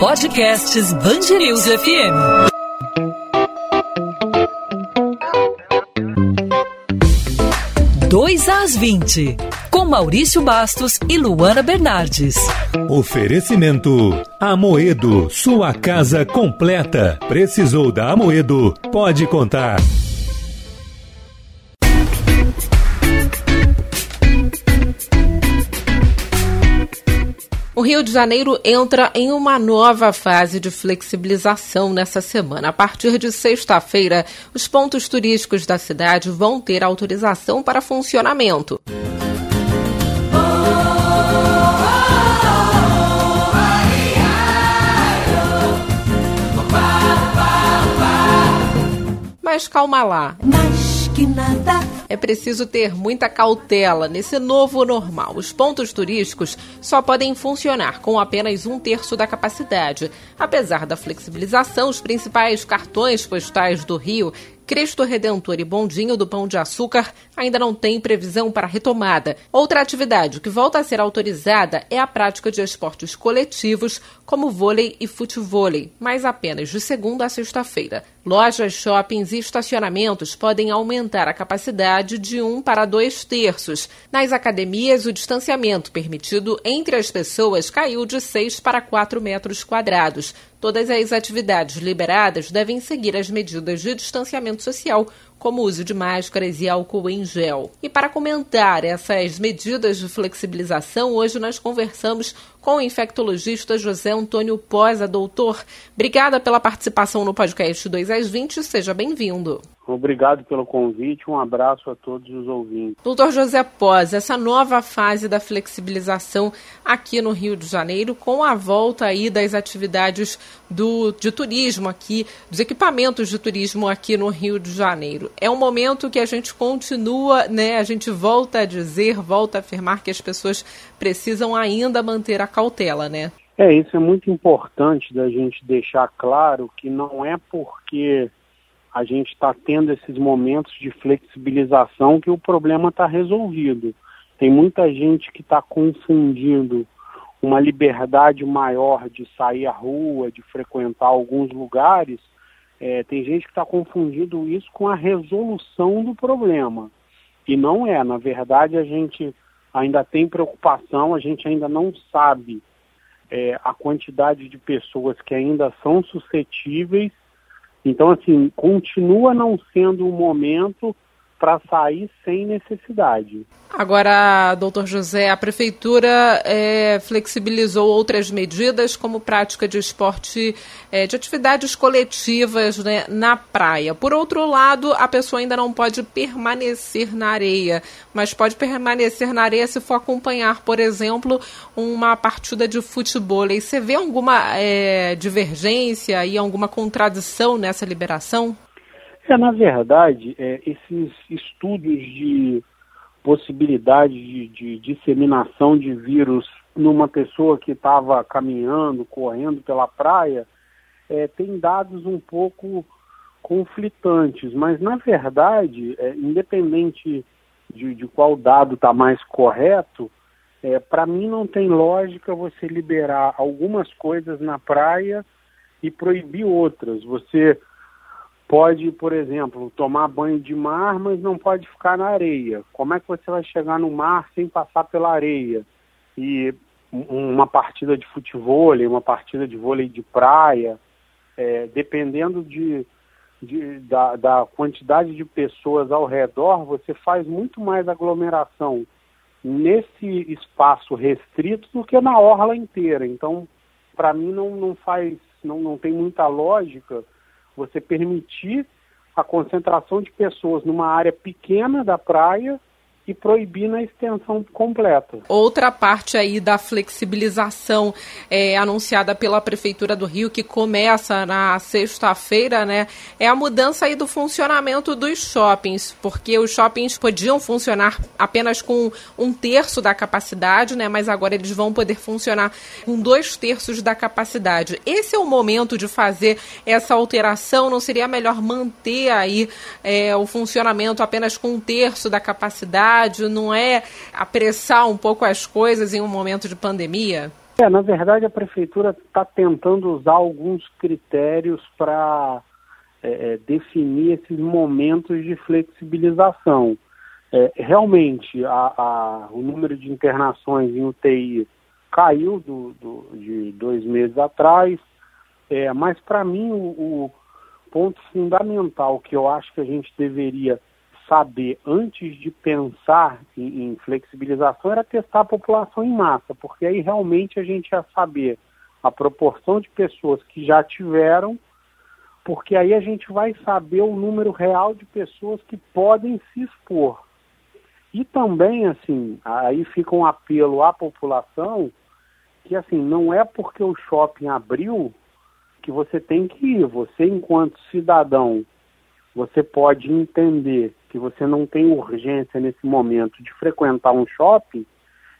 Podcasts Bangerils FM. Dois às 20, com Maurício Bastos e Luana Bernardes. Oferecimento Amoedo, sua casa completa. Precisou da Amoedo? Pode contar. O Rio de Janeiro entra em uma nova fase de flexibilização nessa semana. A partir de sexta-feira, os pontos turísticos da cidade vão ter autorização para funcionamento. Mas calma lá. Mais que nada é preciso ter muita cautela nesse novo normal. Os pontos turísticos só podem funcionar com apenas um terço da capacidade. Apesar da flexibilização, os principais cartões postais do Rio Cristo Redentor e Bondinho do Pão de Açúcar ainda não têm previsão para retomada. Outra atividade que volta a ser autorizada é a prática de esportes coletivos, como vôlei e futevôlei, mas apenas de segunda a sexta-feira. Lojas, shoppings e estacionamentos podem aumentar a capacidade de um para dois terços. Nas academias, o distanciamento permitido entre as pessoas caiu de 6 para 4 metros quadrados. Todas as atividades liberadas devem seguir as medidas de distanciamento social, como o uso de máscaras e álcool em gel. E para comentar essas medidas de flexibilização, hoje nós conversamos com o infectologista José Antônio Posa, doutor. Obrigada pela participação no podcast 2 às 20, seja bem-vindo. Obrigado pelo convite, um abraço a todos os ouvintes. Doutor José Pós, essa nova fase da flexibilização aqui no Rio de Janeiro, com a volta aí das atividades do, de turismo aqui, dos equipamentos de turismo aqui no Rio de Janeiro. É um momento que a gente continua, né, a gente volta a dizer, volta a afirmar que as pessoas precisam ainda manter a cautela, né? É, isso é muito importante da gente deixar claro que não é porque a gente está tendo esses momentos de flexibilização que o problema está resolvido. Tem muita gente que está confundindo uma liberdade maior de sair à rua, de frequentar alguns lugares. É, tem gente que está confundindo isso com a resolução do problema. E não é. Na verdade, a gente ainda tem preocupação, a gente ainda não sabe é, a quantidade de pessoas que ainda são suscetíveis então, assim, continua não sendo o momento para sair sem necessidade. Agora, doutor José, a prefeitura é, flexibilizou outras medidas, como prática de esporte, é, de atividades coletivas né, na praia. Por outro lado, a pessoa ainda não pode permanecer na areia, mas pode permanecer na areia se for acompanhar, por exemplo, uma partida de futebol. E você vê alguma é, divergência e alguma contradição nessa liberação? É, na verdade, é, esses estudos de possibilidade de, de, disseminação de vírus numa pessoa que estava caminhando, correndo pela praia, é, tem dados um pouco conflitantes, mas na verdade, é, independente de, de, qual dado está mais correto, é, para mim não tem lógica você liberar algumas coisas na praia e proibir outras. Você pode, por exemplo, tomar banho de mar, mas não pode ficar na areia. Como é que você vai chegar no mar sem passar pela areia? E uma partida de futebol, uma partida de vôlei de praia, é, dependendo de, de da, da, quantidade de pessoas ao redor, você faz muito mais aglomeração nesse espaço restrito do que na orla inteira. Então, para mim não, não faz, não, não tem muita lógica você permitir a concentração de pessoas numa área pequena da praia e proibir na extensão completa. Outra parte aí da flexibilização é, anunciada pela Prefeitura do Rio, que começa na sexta-feira, né, é a mudança aí do funcionamento dos shoppings, porque os shoppings podiam funcionar apenas com um terço da capacidade, né, mas agora eles vão poder funcionar com dois terços da capacidade. Esse é o momento de fazer essa alteração, não seria melhor manter aí é, o funcionamento apenas com um terço da capacidade? Não é apressar um pouco as coisas em um momento de pandemia? É, na verdade, a prefeitura está tentando usar alguns critérios para é, é, definir esses momentos de flexibilização. É, realmente, a, a, o número de internações em UTI caiu do, do de dois meses atrás, é, mas para mim o, o, ponto fundamental que eu acho que a gente deveria saber antes de pensar em, em flexibilização era testar a população em massa, porque aí realmente a gente ia saber a proporção de pessoas que já tiveram, porque aí a gente vai saber o número real de pessoas que podem se expor. E também, assim, aí fica um apelo à população que, assim, não é porque o shopping abriu que você tem que ir. Você, enquanto cidadão, você pode entender que você não tem urgência nesse momento de frequentar um shopping,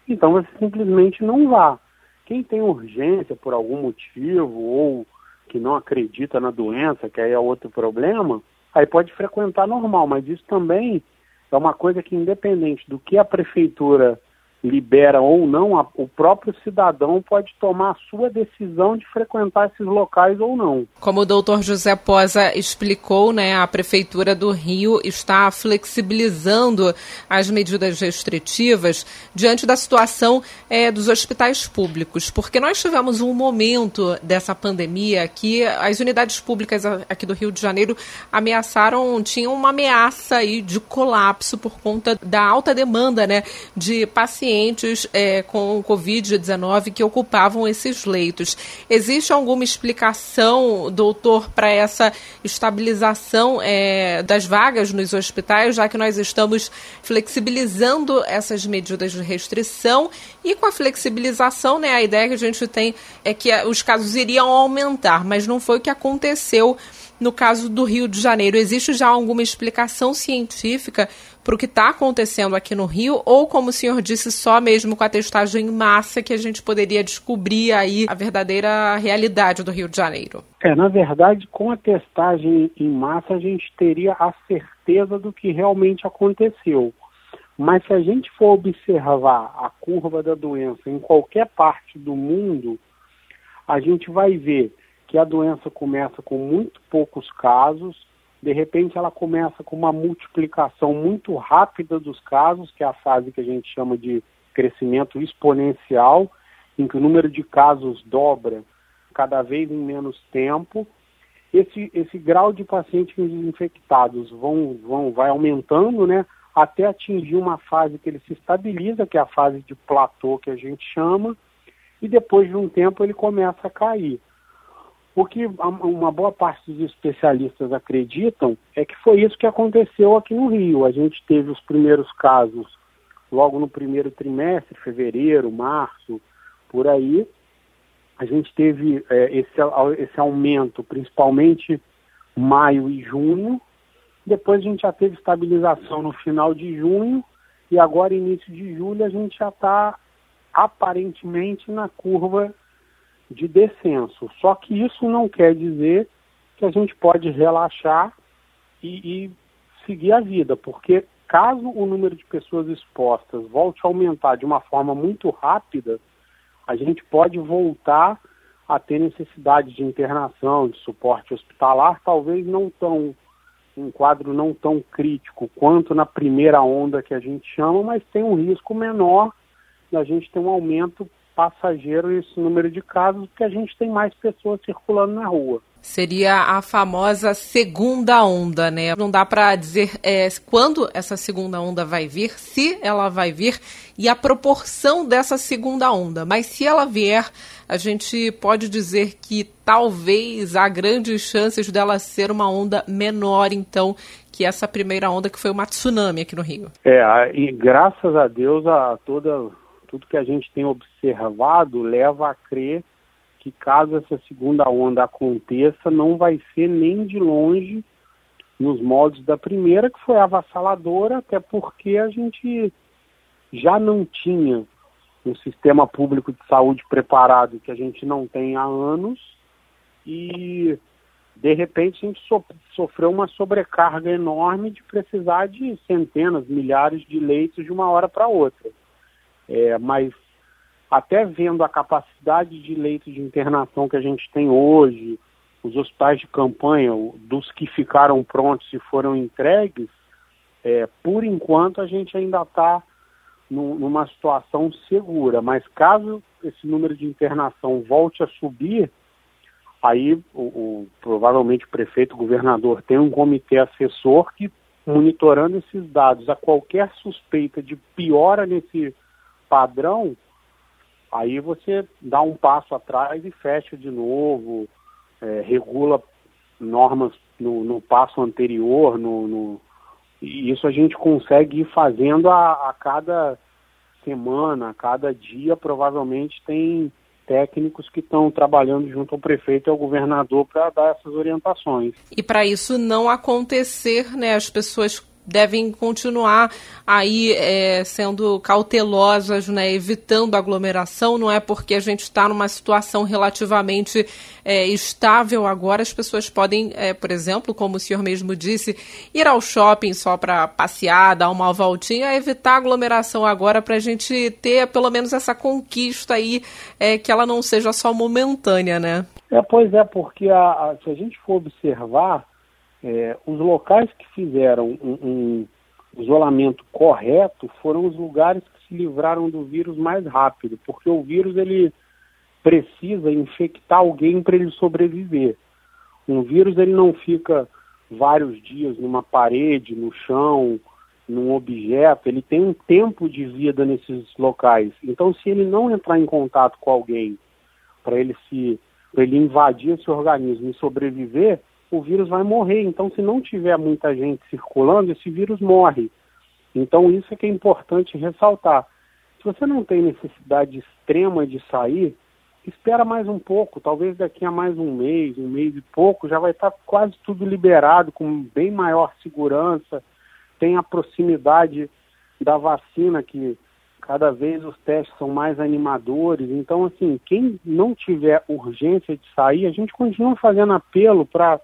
então você simplesmente não vá. Quem tem urgência por algum motivo ou que não acredita na doença, que aí é outro problema, aí pode frequentar normal, mas isso também é uma coisa que, independente do que a prefeitura libera ou não, a, o próprio cidadão pode tomar a sua decisão de frequentar esses locais ou não. Como o doutor José Posa explicou, né, a Prefeitura do Rio está flexibilizando as medidas restritivas diante da situação é, dos hospitais públicos, porque nós tivemos um momento dessa pandemia que as unidades públicas aqui do Rio de Janeiro ameaçaram, tinham uma ameaça aí de colapso por conta da alta demanda né, de pacientes pacientes é, com Covid-19 que ocupavam esses leitos. Existe alguma explicação, doutor, para essa estabilização é, das vagas nos hospitais, já que nós estamos flexibilizando essas medidas de restrição e com a flexibilização, né, a ideia que a gente tem é que os casos iriam aumentar, mas não foi o que aconteceu no caso do Rio de Janeiro. Existe já alguma explicação científica para o que está acontecendo aqui no Rio, ou como o senhor disse, só mesmo com a testagem em massa que a gente poderia descobrir aí a verdadeira realidade do Rio de Janeiro? É, na verdade, com a testagem em massa a gente teria a certeza do que realmente aconteceu. Mas se a gente for observar a curva da doença em qualquer parte do mundo, a gente vai ver que a doença começa com muito poucos casos, de repente ela começa com uma multiplicação muito rápida dos casos, que é a fase que a gente chama de crescimento exponencial, em que o número de casos dobra cada vez em menos tempo. Esse, esse grau de pacientes infectados vão, vão, vai aumentando, né, até atingir uma fase que ele se estabiliza, que é a fase de platô que a gente chama, e depois de um tempo ele começa a cair. O que uma boa parte dos especialistas acreditam é que foi isso que aconteceu aqui no Rio. A gente teve os primeiros casos logo no primeiro trimestre, fevereiro, março, por aí. A gente teve é, esse, esse aumento, principalmente maio e junho. Depois a gente já teve estabilização no final de junho e agora, início de julho, a gente já está aparentemente na curva de descenso. Só que isso não quer dizer que a gente pode relaxar e, e seguir a vida, porque caso o número de pessoas expostas volte a aumentar de uma forma muito rápida, a gente pode voltar a ter necessidade de internação, de suporte hospitalar, talvez não tão um quadro não tão crítico quanto na primeira onda que a gente chama, mas tem um risco menor da gente ter um aumento passageiro esse número de casos, porque a gente tem mais pessoas circulando na rua. Seria a famosa segunda onda, né? Não dá para dizer é, quando essa segunda onda vai vir, se ela vai vir e a proporção dessa segunda onda. Mas se ela vier, a gente pode dizer que talvez há grandes chances dela ser uma onda menor, então, que essa primeira onda que foi uma tsunami aqui no Rio. É, e graças a Deus a toda tudo que a gente tem observado leva a crer que caso essa segunda onda aconteça, não vai ser nem de longe nos moldes da primeira, que foi avassaladora, até porque a gente já não tinha um sistema público de saúde preparado que a gente não tem há anos e de repente a gente so sofreu uma sobrecarga enorme de precisar de centenas, milhares de leitos de uma hora para outra. É, mas até vendo a capacidade de leito de internação que a gente tem hoje, os hospitais de campanha, dos que ficaram prontos e foram entregues, é, por enquanto a gente ainda está numa situação segura, mas caso esse número de internação volte a subir, aí o, o, provavelmente o prefeito, o governador tem um comitê assessor que monitorando esses dados a qualquer suspeita de piora nesse padrão, aí você dá um passo atrás e fecha de novo, é, regula normas no, no passo anterior, no, no, e isso a gente consegue ir fazendo a, a cada semana, a cada dia, provavelmente tem técnicos que estão trabalhando junto ao prefeito e ao governador para dar essas orientações. E para isso não acontecer, né, as pessoas devem continuar aí é, sendo cautelosas, né, evitando aglomeração. Não é porque a gente está numa situação relativamente é, estável agora, as pessoas podem, é, por exemplo, como o senhor mesmo disse, ir ao shopping só para passear, dar uma voltinha, evitar aglomeração agora para a gente ter pelo menos essa conquista aí, é, que ela não seja só momentânea, né? É, pois é, porque a, a, se a gente for observar, é, os locais que fizeram um, um, isolamento correto foram os lugares que se livraram do vírus mais rápido, porque o vírus ele precisa infectar alguém para ele sobreviver. Um vírus ele não fica vários dias numa parede, no chão, num objeto, ele tem um tempo de vida nesses locais. Então, se ele não entrar em contato com alguém para ele se pra ele invadir esse organismo e sobreviver, o vírus vai morrer. Então, se não tiver muita gente circulando, esse vírus morre. Então, isso é que é importante ressaltar. Se você não tem necessidade extrema de sair, espera mais um pouco. Talvez daqui a mais um mês, um mês e pouco, já vai estar quase tudo liberado, com bem maior segurança. Tem a proximidade da vacina, que cada vez os testes são mais animadores. Então, assim, quem não tiver urgência de sair, a gente continua fazendo apelo para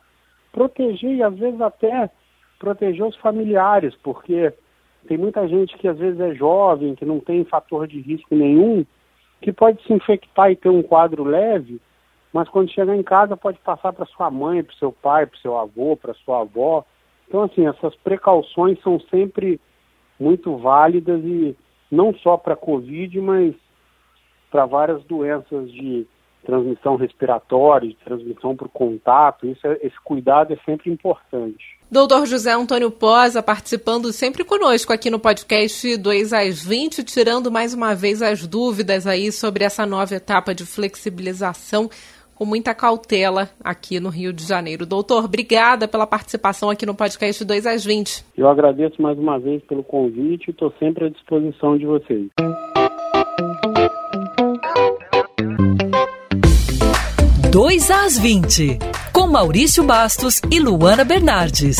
proteger e às vezes até proteger os familiares, porque tem muita gente que às vezes é jovem, que não tem fator de risco nenhum, que pode se infectar e ter um quadro leve, mas quando chegar em casa pode passar para sua mãe, para seu pai, para seu avô, para sua avó. Então, assim, essas precauções são sempre muito válidas e não só para a Covid, mas para várias doenças de transmissão respiratória, de transmissão por contato, isso é, esse cuidado é sempre importante. Doutor José Antônio Posa participando sempre conosco aqui no podcast 2 às 20, tirando mais uma vez as dúvidas aí sobre essa nova etapa de flexibilização com muita cautela aqui no Rio de Janeiro. Doutor, obrigada pela participação aqui no podcast 2 às 20. Eu agradeço mais uma vez pelo convite e estou sempre à disposição de vocês. 2 às 20, com Maurício Bastos e Luana Bernardes.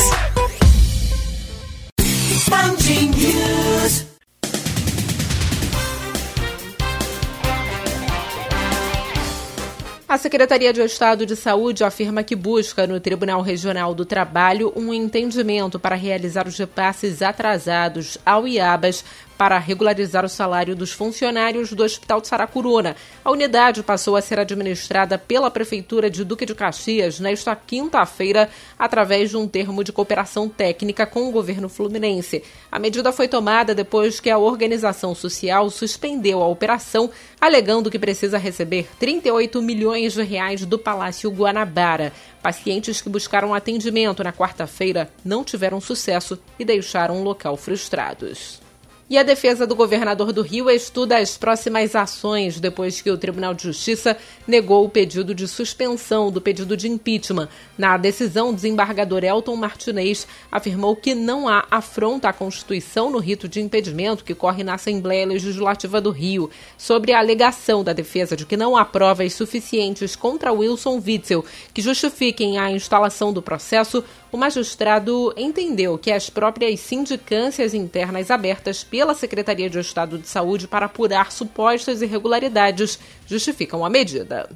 A Secretaria de Estado de Saúde afirma que busca no Tribunal Regional do Trabalho um entendimento para realizar os repasses atrasados ao IABAS para regularizar o salário dos funcionários do Hospital de Saracuruna. A unidade passou a ser administrada pela Prefeitura de Duque de Caxias nesta quinta-feira, através de um termo de cooperação técnica com o governo fluminense. A medida foi tomada depois que a organização social suspendeu a operação, alegando que precisa receber 38 milhões de reais do Palácio Guanabara. Pacientes que buscaram atendimento na quarta-feira não tiveram sucesso e deixaram o local frustrados. E a defesa do governador do Rio estuda as próximas ações depois que o Tribunal de Justiça negou o pedido de suspensão do pedido de impeachment. Na decisão, o desembargador Elton Martinez afirmou que não há afronta à Constituição no rito de impedimento que corre na Assembleia Legislativa do Rio. Sobre a alegação da defesa de que não há provas suficientes contra Wilson Witzel que justifiquem a instalação do processo, o magistrado entendeu que as próprias sindicâncias internas abertas pela Secretaria de Estado de Saúde para apurar supostas irregularidades justificam a medida.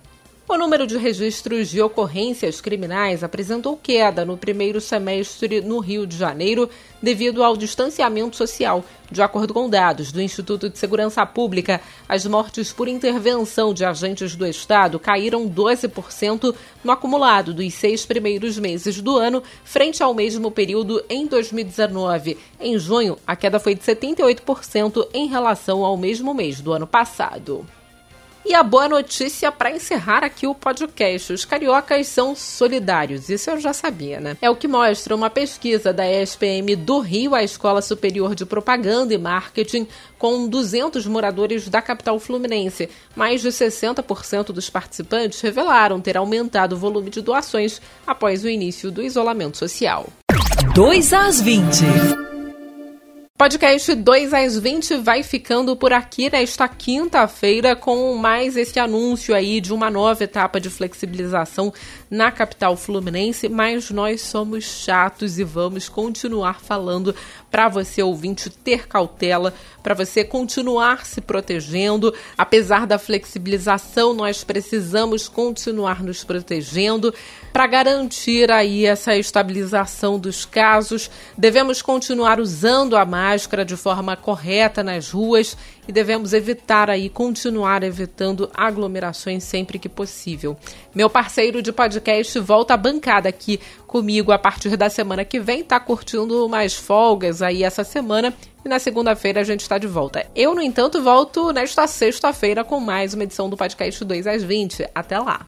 O número de registros de ocorrências criminais apresentou queda no primeiro semestre no Rio de Janeiro devido ao distanciamento social. De acordo com dados do Instituto de Segurança Pública, as mortes por intervenção de agentes do Estado caíram 12% no acumulado dos seis primeiros meses do ano, frente ao mesmo período em 2019. Em junho, a queda foi de 78% em relação ao mesmo mês do ano passado. E a boa notícia para encerrar aqui o podcast: os cariocas são solidários. Isso eu já sabia, né? É o que mostra uma pesquisa da ESPM do Rio, a Escola Superior de Propaganda e Marketing, com 200 moradores da capital fluminense. Mais de 60% dos participantes revelaram ter aumentado o volume de doações após o início do isolamento social. 2 às 20. Podcast 2 às 20 vai ficando por aqui nesta quinta-feira com mais esse anúncio aí de uma nova etapa de flexibilização na capital fluminense, mas nós somos chatos e vamos continuar falando para você ouvinte ter cautela, para você continuar se protegendo. Apesar da flexibilização, nós precisamos continuar nos protegendo para garantir aí essa estabilização dos casos. Devemos continuar usando a máscara de forma correta nas ruas e devemos evitar aí continuar evitando aglomerações sempre que possível. Meu parceiro de podcast volta à bancada aqui comigo a partir da semana que vem, tá curtindo mais folgas aí essa semana e na segunda-feira a gente está de volta. Eu, no entanto, volto nesta sexta-feira com mais uma edição do podcast 2 às 20. Até lá.